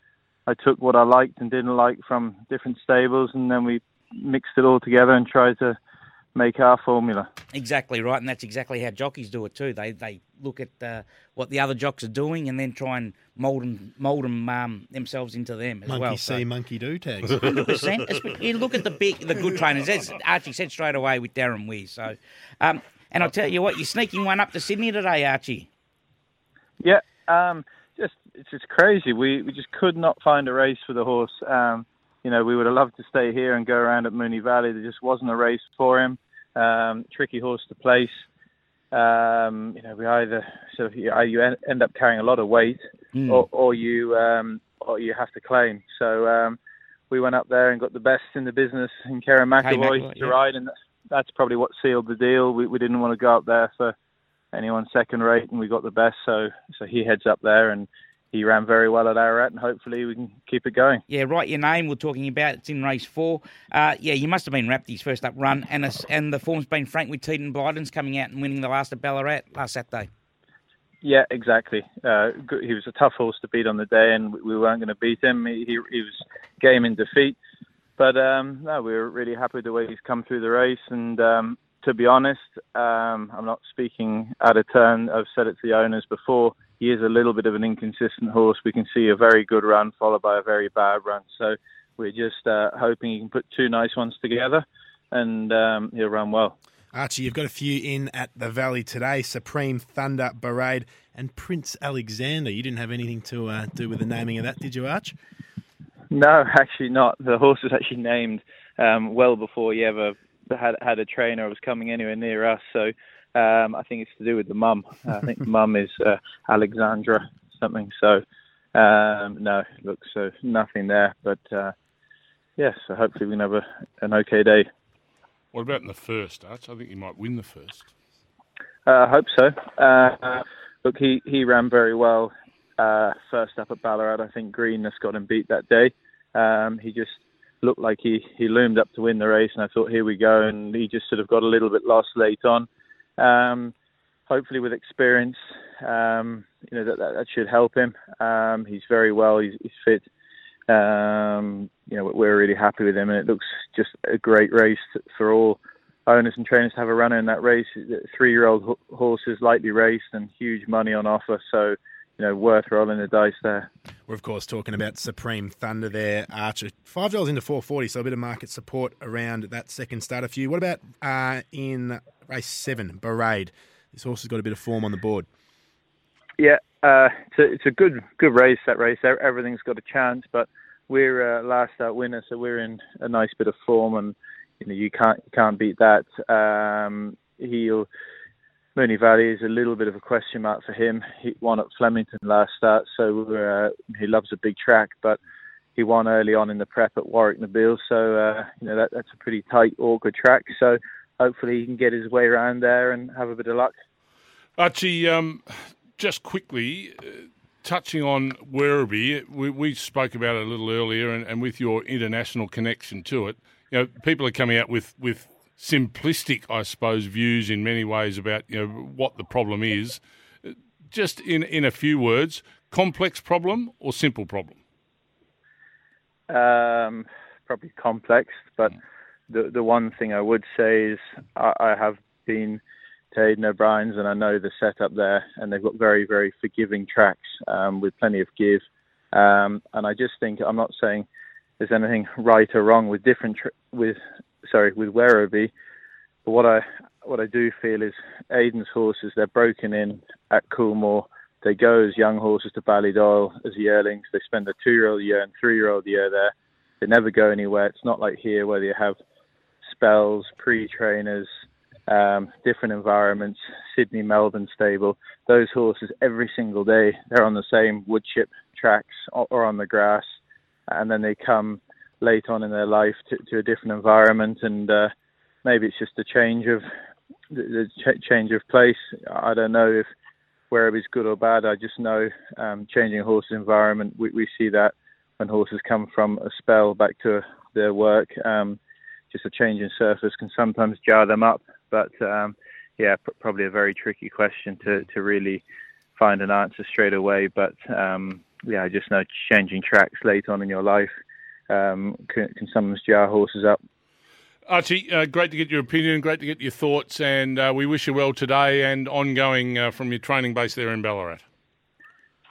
I took what I liked and didn't like from different stables, and then we mixed it all together and tried to make our formula. Exactly right, and that's exactly how jockeys do it too. They they look at uh, what the other jocks are doing and then try and mould them, mold them um, themselves into them as Monkey well. see, monkey do tags. Hundred percent. You look at the big, the good trainers. As Archie said straight away with Darren Weir. So, um, and I'll tell you what, you're sneaking one up to Sydney today, Archie. Yeah, um, just it's just crazy. We we just could not find a race for the horse. Um, you know, we would have loved to stay here and go around at Moonee Valley. There just wasn't a race for him. Um, tricky horse to place. Um, you know, we either so you, you end up carrying a lot of weight, Hmm. or, or you um, or you have to claim. So um, we went up there and got the best in the business in Kerrin McEvoy to yeah. ride, and that's, that's probably what sealed the deal. We, we didn't want to go up there for anyone second rate, and we got the best. So so he heads up there, and he ran very well at Ararat, and hopefully we can keep it going. Yeah, write your name. We're talking about it's in race four. Uh, yeah, you must have been wrapped his first up run, and it's, and the form's been frank with Teton Blyden's coming out and winning the last at Ballarat last Saturday. Yeah, exactly. Uh, he was a tough horse to beat on the day, and we- we weren't going to beat him. He, he, he was game in defeat, but um, no, we were really happy with the way he's come through the race. And um, to be honest, um, I'm not speaking out of turn. I've said it to the owners before. He is a little bit of an inconsistent horse. We can see a very good run followed by a very bad run. So we're just uh, hoping he can put two nice ones together, and um, he'll run well. Archie, you've got a few in at the Valley today Supreme Thunder Parade and Prince Alexander. You didn't have anything to uh, do with the naming of that, did you, Arch? No, actually not. The horse was actually named um, well before he ever had had a trainer or was coming anywhere near us. So um, I think it's to do with the mum. I think the mum is uh, Alexandra something. So um, no, look, so nothing there. But uh, yeah, so hopefully we can have a, an okay day. What about in the first, Arch? I think you might win the first. Uh, I hope so. Uh, look, he, he ran very well uh, first up at Ballarat. I think Greenness got him beat that day. Um, he just looked like he, he loomed up to win the race, and I thought, here we go. And he just sort of got a little bit lost late on. Um, hopefully, with experience, um, you know that, that that should help him. Um, he's very well. He's, he's fit. Um, you know, we're really happy with him, and it looks just a great race for all owners and trainers to have a runner in that race. Three-year-old horses, lightly raced, and huge money on offer. So, you know, worth rolling the dice there. We're, of course, talking about Supreme Thunder there, Archer. $5 into 440 so a bit of market support around that second starter for you. What about uh, in race seven, Parade? This horse has got a bit of form on the board. Yeah, uh, it's a it's a good good race. That race, everything's got a chance. But we're uh, last out winner, so we're in a nice bit of form, and you know you can't you can't beat that. Um, he'll Moonee Valley is a little bit of a question mark for him. He won at Flemington last start, so uh, he loves a big track, but he won early on in the prep at Warrnambool, so uh, you know that that's a pretty tight, awkward track. So hopefully he can get his way around there and have a bit of luck. Archie, um, just quickly, uh, touching on Werribee, we, we spoke about it a little earlier, and, and with your international connection to it, you know, people are coming out with, with simplistic, I suppose, views in many ways about you know what the problem is. Just in in a few words, complex problem or simple problem? Um, probably complex, but the the one thing I would say is I, I have been to Aidan O'Brien's and I know the setup there, and they've got very very forgiving tracks um, with plenty of give. Um, and I just think I'm not saying there's anything right or wrong with different tr- with sorry with Werribee, but what I what I do feel is Aidan's horses they're broken in at Coolmore. They go as young horses to Ballydoyle as yearlings. They spend a two-year-old year and three-year-old year there. They never go anywhere. It's not like here where you have spells, pre-trainers, um, different environments. Sydney, Melbourne stable. Those horses every single day they're on the same wood chip tracks or on the grass, and then they come late on in their life to, to a different environment, and uh, maybe it's just a change of the, ch- change of place. I don't know if wherever it's good or bad. I just know um, changing a horse's environment. We, we see that when horses come from a spell back to their work. Um, just a change in surface can sometimes jar them up. But um, yeah, pr- probably a very tricky question to, to really find an answer straight away. But um, yeah, I just know changing tracks late on in your life um, can, can sometimes jar horses up. Archie, uh, great to get your opinion, great to get your thoughts, and uh, we wish you well today and ongoing uh, from your training base there in Ballarat.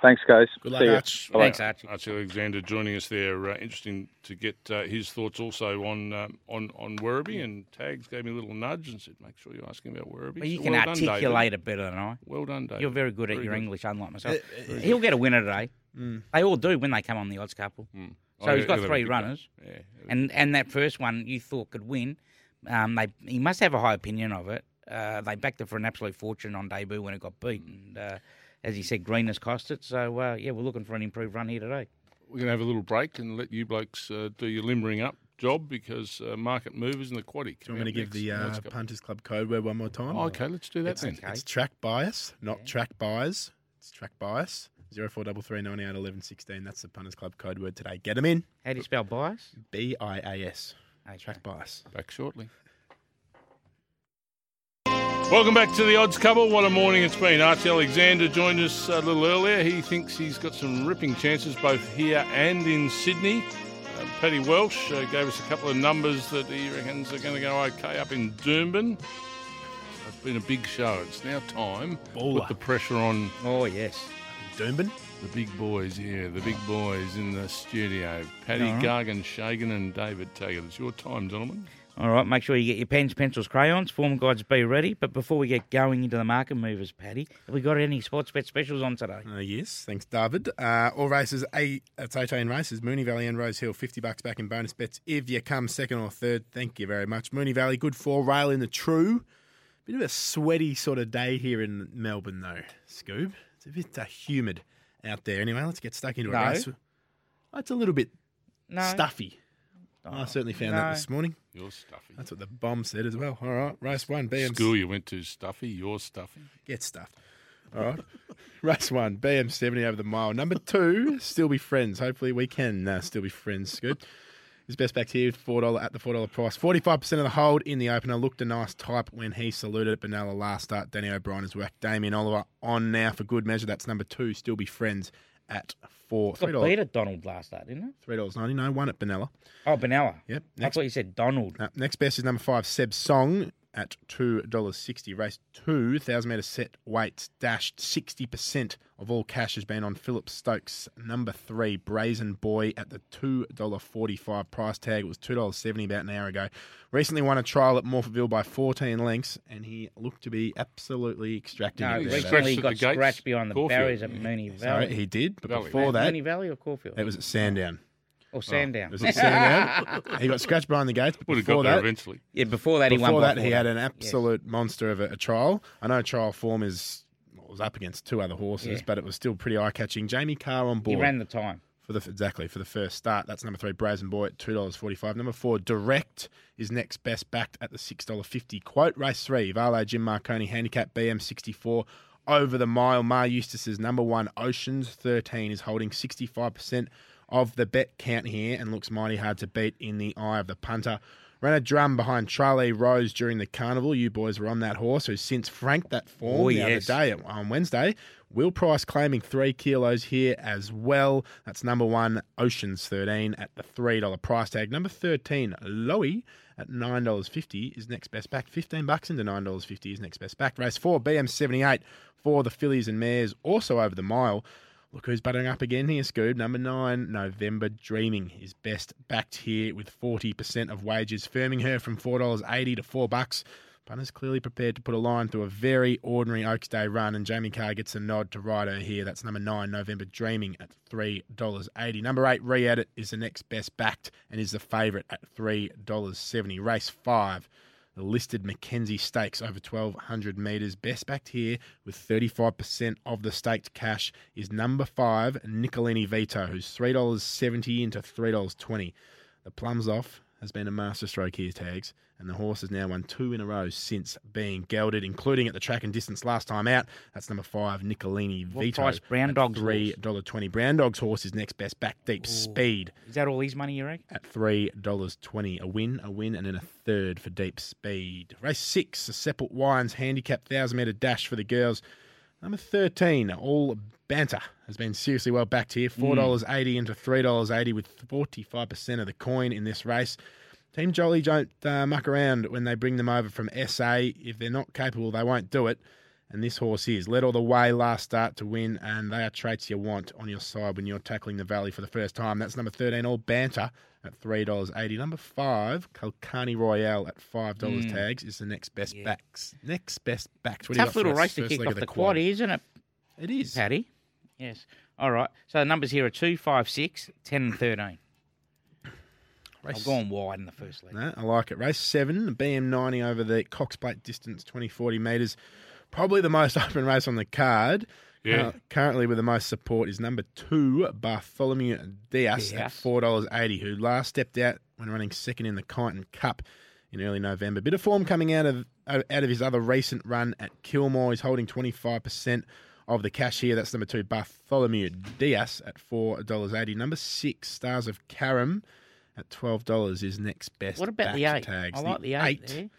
Thanks, guys. Good luck, See. Arch. Bye. Thanks, Archie. Archie Alexander joining us there. Uh, interesting to get uh, his thoughts also on um, on on Werribee. And Tags gave me a little nudge and said, "Make sure you ask him about Werribee." Well, you So can well done, articulate it better than I. Well done, David. You're very good at your good. English, unlike myself. He'll get a winner today. They all do when they come on the odds couple. So Oh, he's yeah, got three runners, Yeah, and and that first one you thought could win. Um, they he must have a high opinion of it. Uh, they backed it for an absolute fortune on debut when it got beat, and uh, as he said, green has cost it. So uh, yeah, we're looking for an improved run here today. we're going to have a little break and let you blokes uh, do your limbering up job because uh, market movers and the quaddy. Do you want me to give the uh, Punters Club code word one more time? Oh, okay, let's do that It's, then. it's track bias, not track bias. It's track bias. Zero four double three ninety eight eleven sixteen. That's the Punters Club code word today. Get them in. How do you spell bias? B I A S. Okay. Track bias. Back shortly. Welcome back to the Odds Couple. What a morning it's been. Archie Alexander joined us a little earlier. He thinks he's got some ripping chances both here and in Sydney. Uh, Paddy Welsh uh, gave us a couple of numbers that he reckons are going to go okay up in Doomben. It's been a big show. It's now time to Baller. put the pressure on Oh yes. Doomben. the big boys, yeah, the big boys in the studio. Paddy All right. Gargan Shagan and David Taggart. It's your time, gentlemen. All right, make sure you get your pens, pencils, crayons, form guides be ready. But before we get going into the market movers, Paddy, have we got any sports bet specials on today? Uh, yes, thanks, David. Uh, all races, eight, it's 18 races. Moonee Valley and Rose Hill, 50 bucks back in bonus bets. If you come second or third, thank you very much. Moonee Valley, good four. Rail in the true. Bit of a sweaty sort of day here in Melbourne, though, Scoob. It's a bit uh, humid out there. Anyway, let's get stuck into No. a race. Oh, it's a little bit No. stuffy. I certainly found that no. this morning. You're stuffy. That's what the bomb said as well. All right, race one, BM. School you went to stuffy. You're stuffy. Get stuffed. All right. Race one, BM70 over the mile. Number two, still be friends. Hopefully we can uh, still be friends. Good. His best back here, four dollar at the four dollar price. Forty five percent of the hold in the opener. Looked a nice type when he saluted at Benalla last start. Danny O'Brien has worked. Damien Oliver on now for good measure. That's number two. Still be friends at four three Got beat dollars. at Donald last start, didn't it? Three dollars ninety. No one at Benalla. Oh, Benalla. Yep. Next thought you said Donald. uh, next best is number five, Seb Song at two dollars sixty. Race two, thousand meter set weights dashed sixty percent of all cash has been on Philip Stokes. Number three, Brazen Boy at the two dollar forty five price tag. It was two dollars seventy about an hour ago. Recently won a trial at Morphettville by fourteen lengths, and he looked to be absolutely extracting No, it. there. recently he got scratched behind the Caulfield. barriers at Moonee Sorry, Valley. he did, but Valley. before that, Moonee Valley or Caulfield? it was at Sandown. Oh, or Sandown. Oh. It was at Sandown. he got scratched behind the gates, but Would have before got there that, eventually. yeah, before that he won. Before by that, he 40. had an Yes. absolute monster of a, a trial. I know trial form is well, was up against two other horses, Yeah. but it was still pretty eye catching. Jamie Kah on board. He ran the time. for the exactly for the first start. That's number three, Brazen Boy at two dollars forty five. Number four, Direct is next best backed at the six dollar fifty. Quote race three, Vale Jim Marconi handicap BM sixty four. Over the mile, Maher Eustace's number one, Oceans 13, is holding 65% of the bet count here and looks mighty hard to beat in the eye of the punter. Ran a drum behind Charlie Rose during the carnival. You boys were on that horse, who since franked that form Oh, the yes. other day on Wednesday. Will Price claiming three kilos here as well. That's number one, Oceans 13 at the $3 price tag. Number 13, Lowy at $9.50 is next best back. 15 bucks into $9.50 is next best back. Race four, BM78 for the fillies and mares, also over the mile. Look who's buttering up again here, Scoob. Number nine, November Dreaming is best backed here with 40% of wages, firming her from $4.80 to 4 bucks. Punters clearly prepared to put a line through a very ordinary Oaks Day run, and Jamie Kah gets a nod to ride her here. That's number nine, November Dreaming at $3.80. Number eight, Re Edit is the next best backed and is the favourite at $3.70. Race five. The listed Mackenzie Stakes over 1,200 metres. Best backed here with 35% of the staked cash is number five, Nicolini Vito, who's $3.70 into $3.20. The plums off has been a masterstroke here, tags, and the horse has now won two in a row since being gelded, including at the track and distance last time out. That's number five, Nicolini What Vito. price Brown Dog's $3.20. Brown Dog's horse is next best back deep speed Is that all his money, you reckon? at three dollars twenty. A win, a win, and then a third for deep speed. Race six, the Seppelt Wines handicap thousand meter dash for the girls. Number thirteen, all banter has been seriously well backed here. Mm. Four dollars eighty into three dollars eighty with forty five percent of the coin in this race. Team Jolly don't uh, muck around when they bring them over from SA. If they're not capable, they won't do it. And this horse is led all the way last start to win, and they are traits you want on your side when you're tackling the Valley for the first time. That's number 13, All Banter at $3.80. Number 5, Kalkani Royale at $5 tags is the next best Yeah. backs. Next best backs. What Tough little race to kick off of the quad, isn't it, It is. Paddy? Yes. All right. So the numbers here are 2, 5, 6, 10, and 13. Race- I've gone wide in the first leg. No, I like it. Race seven, BM90 over the Cox Plate distance, 20, 40 metres. Probably the most open race on the card. Yeah. Uh, currently with the most support is number two, Bartholomew Diaz at $4.80, who last stepped out when running second in the Kyneton Cup in early November. Bit of form coming out of out of his other recent run at Kilmore. He's holding 25% of the cash here. That's number two, Bartholomew Diaz at $4.80. Number six, Stars of Karam at $12 is next best. What about the eight? Tags. I like the eight, there.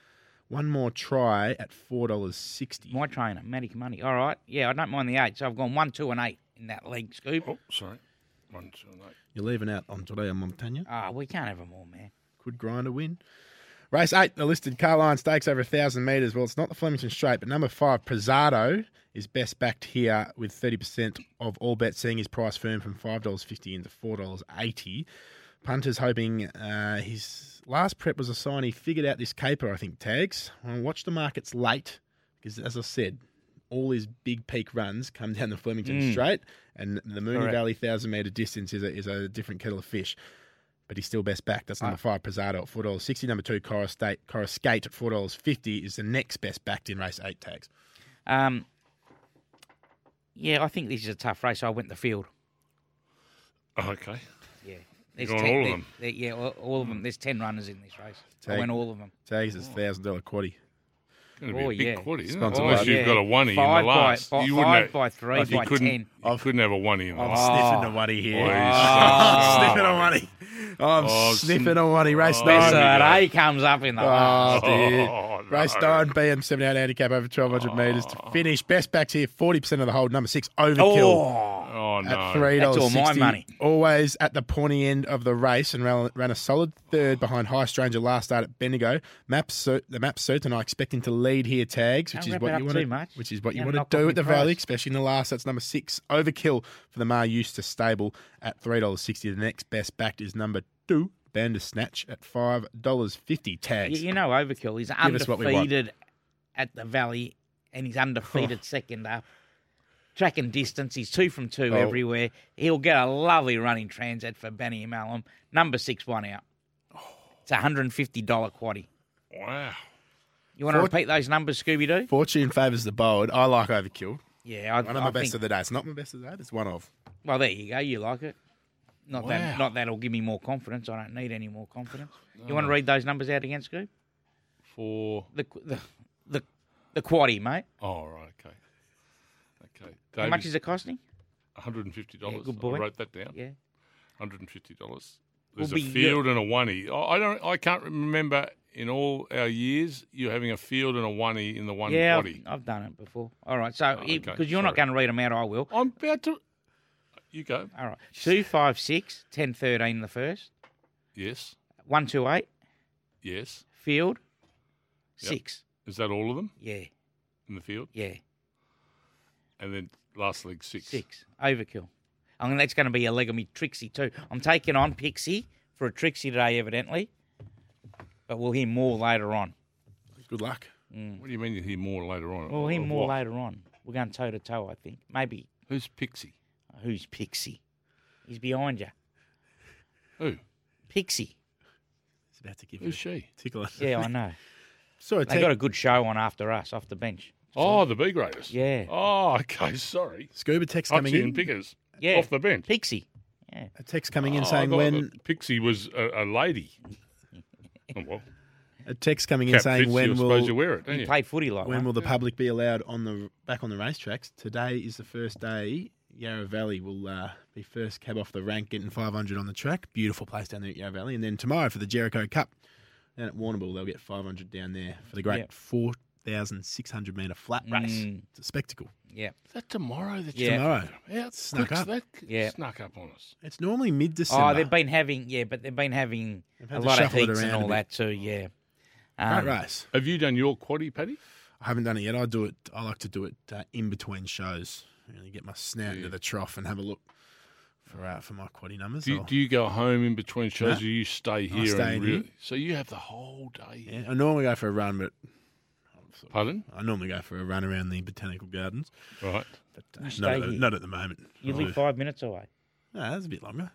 One more try at $4.60. My trainer, Matty Money. All right. Yeah, I don't mind the eight. So I've gone one, two, and eight in that leg scoop. Oh, sorry. One, two, and eight. You're leaving out on Andrea Montagna. Ah, we can't have them all, man. Could grind a win. Race eight, the listed Carlyon Stakes over 1,000 metres. Well, it's not the Flemington Straight, but number five, Prezado, is best backed here with 30% of all bets, seeing his price firm from $5.50 into $4.80. Punter's hoping uh, his last prep was a sign he figured out this caper, I think, tags. Well, watch the markets late, because as I said, all his big peak runs come down the Flemington Straight, and the Moonee Correct. Valley 1,000 metre distance is a, is a different kettle of fish but he's still best back. That's number five, Prezado at four dollars sixty. Number two, Cora State, Cora Skate at four dollars fifty is the next best backed in race eight tags. Um, yeah, I think this is a tough race. I went the field. Oh, okay. Yeah. There's ten, all of there- them? there- yeah, all, all of them. Hmm. There's ten runners in this race. I Take- went all of them. Tags is thousand dollar quaddy. Going to be Oh, a big yeah. quaddy, isn't it? Unless by- you've got a one in the Five by- last. you wouldn't five have, by three you by couldn't, 10. You couldn't have a one in the I'm last. sniffing a waddy here. Please. I'm Oh. sniffing a waddy. I'm Oh, sniffing a waddy. Race Oh, nine. So yeah. A comes up in the Oh, last. dear. Oh, Race nine, BM seventy eight handicap over twelve hundred metres to oh. finish. Best backs here, forty percent of the hold. Number six, Overkill. Oh. Oh, Oh, no. at three That's dollars all my sixty. money. Always at the pointy end of the race and ran, ran a solid third behind High Stranger last start at Bendigo. Maps suit the map suit and I expecting to lead here tags, which Don't is wrap what you up want too to much. which is what you You're want gonna to do off at the my Valley, especially in the last. That's number six, Overkill for the Maher Eustace stable at three dollars sixty. The next best backed is number two, Bandersnatch at five dollars fifty you, tags. you know, Overkill. He's Give us what we want. undefeated at the Valley, and he's undefeated oh. second up. Track and distance, he's two from two Oh. everywhere. He'll get a lovely running transit for Benny Melham. Number six, one out. It's a hundred and fifty dollar quaddy. Wow. You want to repeat those numbers, Scooby Doo? Fortune favours the bold. I like Overkill. Yeah, I, One of I my best think- of the day. It's not my best of the day. It's one of. Well, there you go. You like it. Not that. Not that'll give me more confidence. I don't need any more confidence. You want to read those numbers out again, Scoop? For. The the the the quaddy, mate. Oh, right. Okay. How much is it costing? $150. Yeah, good boy. I wrote that down. Yeah. $150. Will There's a be field and a oney. I don't. I can't remember in all our years you having a field and a oney in the one yeah, I've. I've done it before. All right, so ah, Oh, because okay, you're not going to read them out, I will. I'm about to. You go. All right, two, five, six, ten, thirteen. The first Yes. one, two, eight. Yes. Field Yep. six. Is that all of them Yeah, in the field? yeah, And then last leg six. six. Overkill. I mean, that's going to be a leg of me Trixie too. I'm taking on Pixie for a Trixie today, evidently, but we'll hear more later on. Good luck. Mm. What do you mean you hear more later on? We'll hear Of more what? later on. We're going toe to toe, I think. Maybe Who's Pixie? who's Pixie? He's behind you. Who? Pixie. It's about to give Who's you a she? tickle. Yeah, I know. Sorry, They got a good show on after us off the bench. Oh, the B graders. Yeah. Oh, okay. Sorry. Scuba text coming Hutchie in. and Pickers. Yeah. Off the bench. Pixie. Yeah. A text coming in Oh, I saying thought when that Pixie was a, a lady. oh, well, a text coming in cap saying fits, when you're supposed to will wear it, don't you? played footy like when one. will the public be allowed on the back on the racetracks? Today is the first day. Yarra Valley will uh, be first cab off the rank, getting 500 on the track. Beautiful place down there at Yarra Valley. And then tomorrow for the Jericho Cup down at Warrnambool, they'll get 500 down there for the great Yep. four 8,600 metre flat race. Mm. It's a spectacle. Yeah. Is that tomorrow that Yeah. Tomorrow. Yeah, it's Snuck up. That Yeah. snuck up on us. It's normally mid December. Oh, they've been having yeah, but they've been having They've a lot of shuffle heats and all that too. Yeah. Great Um, race. Have you done your quaddy, Paddy? I haven't done it yet. I do it. I like to do it uh, in between shows. Really get my snout into the trough and have a look for uh, for my quaddy numbers. Do you, do you go home in between shows, No. or you stay here? stay and in really, here. So you have the whole day. yeah, I normally go for a run, but Pardon? I normally go for a run around the botanical gardens. Right. But uh, You not, stay at the, here. not at the moment. You I'll live five minutes away. No, that's a bit longer.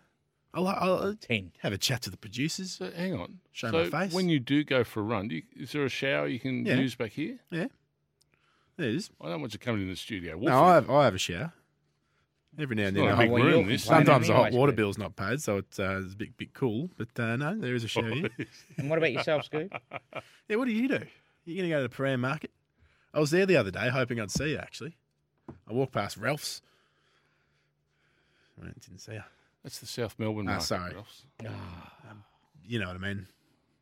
I'll, I'll Ten. have a chat to the producers. So hang on. Show so my face. when you do go for a run, do you, is there a shower you can Yeah. use back here? Yeah, there it is. I don't want you coming in the studio. No, I have, I have a shower. Every now and then. not a I- big well, room, you'll this. complain Sometimes the hot anyway, water Scoop. bill's not paid, so it's, uh, it's a bit, bit cool. But uh, no, there is a shower here. And what about yourself, Scoop? Yeah, what do you do? You're going to go to the Prahran Market? I was there the other day hoping I'd see you, actually. I walked past Ralph's. I didn't see you. That's the South Melbourne Ah, market. sorry. Ralphs. You know what I mean.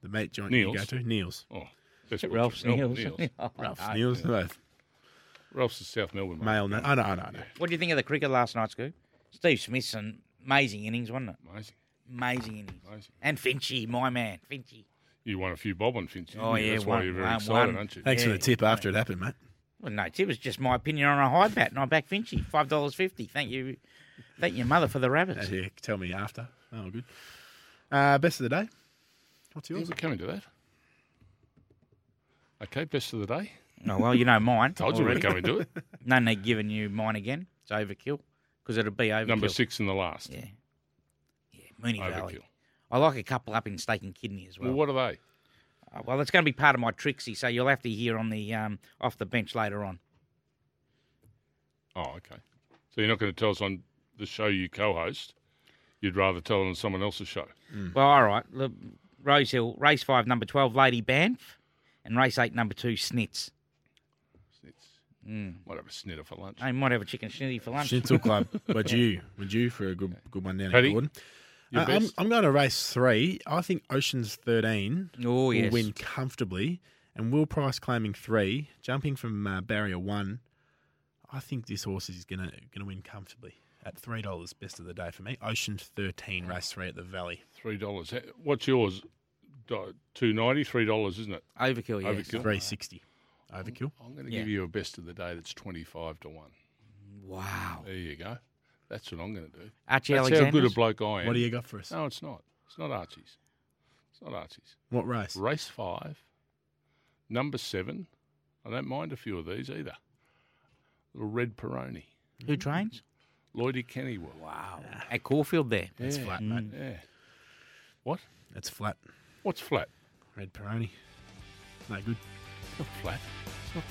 The meat joint Neil's. you go to. Neil's. Oh, best Ralph's butcher. Neils. Neil's. Ralph's. no. Neil's. Both. Ralph's is South Melbourne. market. Male. No, I know, I know, I know. What do you think of the cricket last night, Scoop? Steve Smith's an amazing innings, wasn't it? Amazing. Amazing innings. Amazing. And Finchy, my man, Finchy. You won a few bob on Finch. Oh, yeah, That's why one- you're very one- excited, one. aren't you? Thanks for the tip after it happened, mate. Well, no, it was just my opinion on a high bat, and I back Finchy. Five dollars fifty. Thank you, thank your mother for the rabbits. Yeah, tell me after. Oh, good. Uh, best of the day. What's Yeah, yours? we're coming to that. Okay, best of the day. Oh well, you know mine. Told you we're already. coming to it. No need giving you mine again. It's overkill because it'll be overkill. Number six in the last. Yeah, yeah, Moonee Valley. Overkill. I like a couple up in steak and kidney as well. Well, what are they? Uh, well, it's going to be part of my Trixie, so you'll have to hear on the um, off the bench later on. Oh, okay. So you're not going to tell us on the show you co-host. You'd rather tell it on someone else's show. Well, all right. Look, Rose Hill, race five, number twelve, Lady Banff, and race eight, number two, Snits. It's Mm. might have a snitter for lunch. I might have a chicken schnitty for lunch. Schnitzel Club. We're due. We're for a good good one down Paddy, in Gordon. Your Uh, I'm. I'm going to race three. I think Ocean's 13 Oh will yes. win comfortably. And Will Price claiming three, jumping from uh, barrier one. I think this horse is going to going to win comfortably at three dollars. Best of the day for me. Ocean's 13, race three at the Valley. Three dollars. What's yours? Two ninety. Three dollars, isn't it? Overkill. Yes. Overkill. Three sixty. Overkill. I'm going to Yeah. give you a best of the day. That's twenty-five to one. Wow. There you go. That's what I'm going to do. Archie That's how Alexander. good a bloke I am. What do you got for us? No, it's not. It's not Archie's. It's not Archie's. What race? Race five, number seven. I don't mind a few of these either. Little red Peroni. Who trains? Lloydie Kennewell. Wow. At Caulfield there. That's Yeah. flat, mm. mate. Yeah. What? That's flat. What's flat? Red Peroni. No good. Not flat.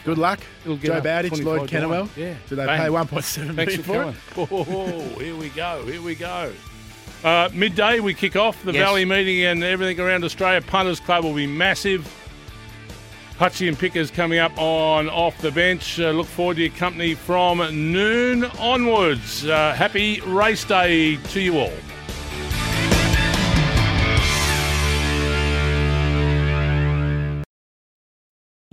Good luck. It'll get Joe up Bowditch, Lloyd. Kennewell. Yeah. Do they Bang. pay 1.7 Thanks million for for it? Oh, here we go. Here we go. Uh, midday, we kick off the Yes. Valley meeting and everything around Australia. Punters Club will be massive. Hutchie and Pickers coming up on off the bench. Uh, look forward to your company from noon onwards. Uh, happy race day to you all.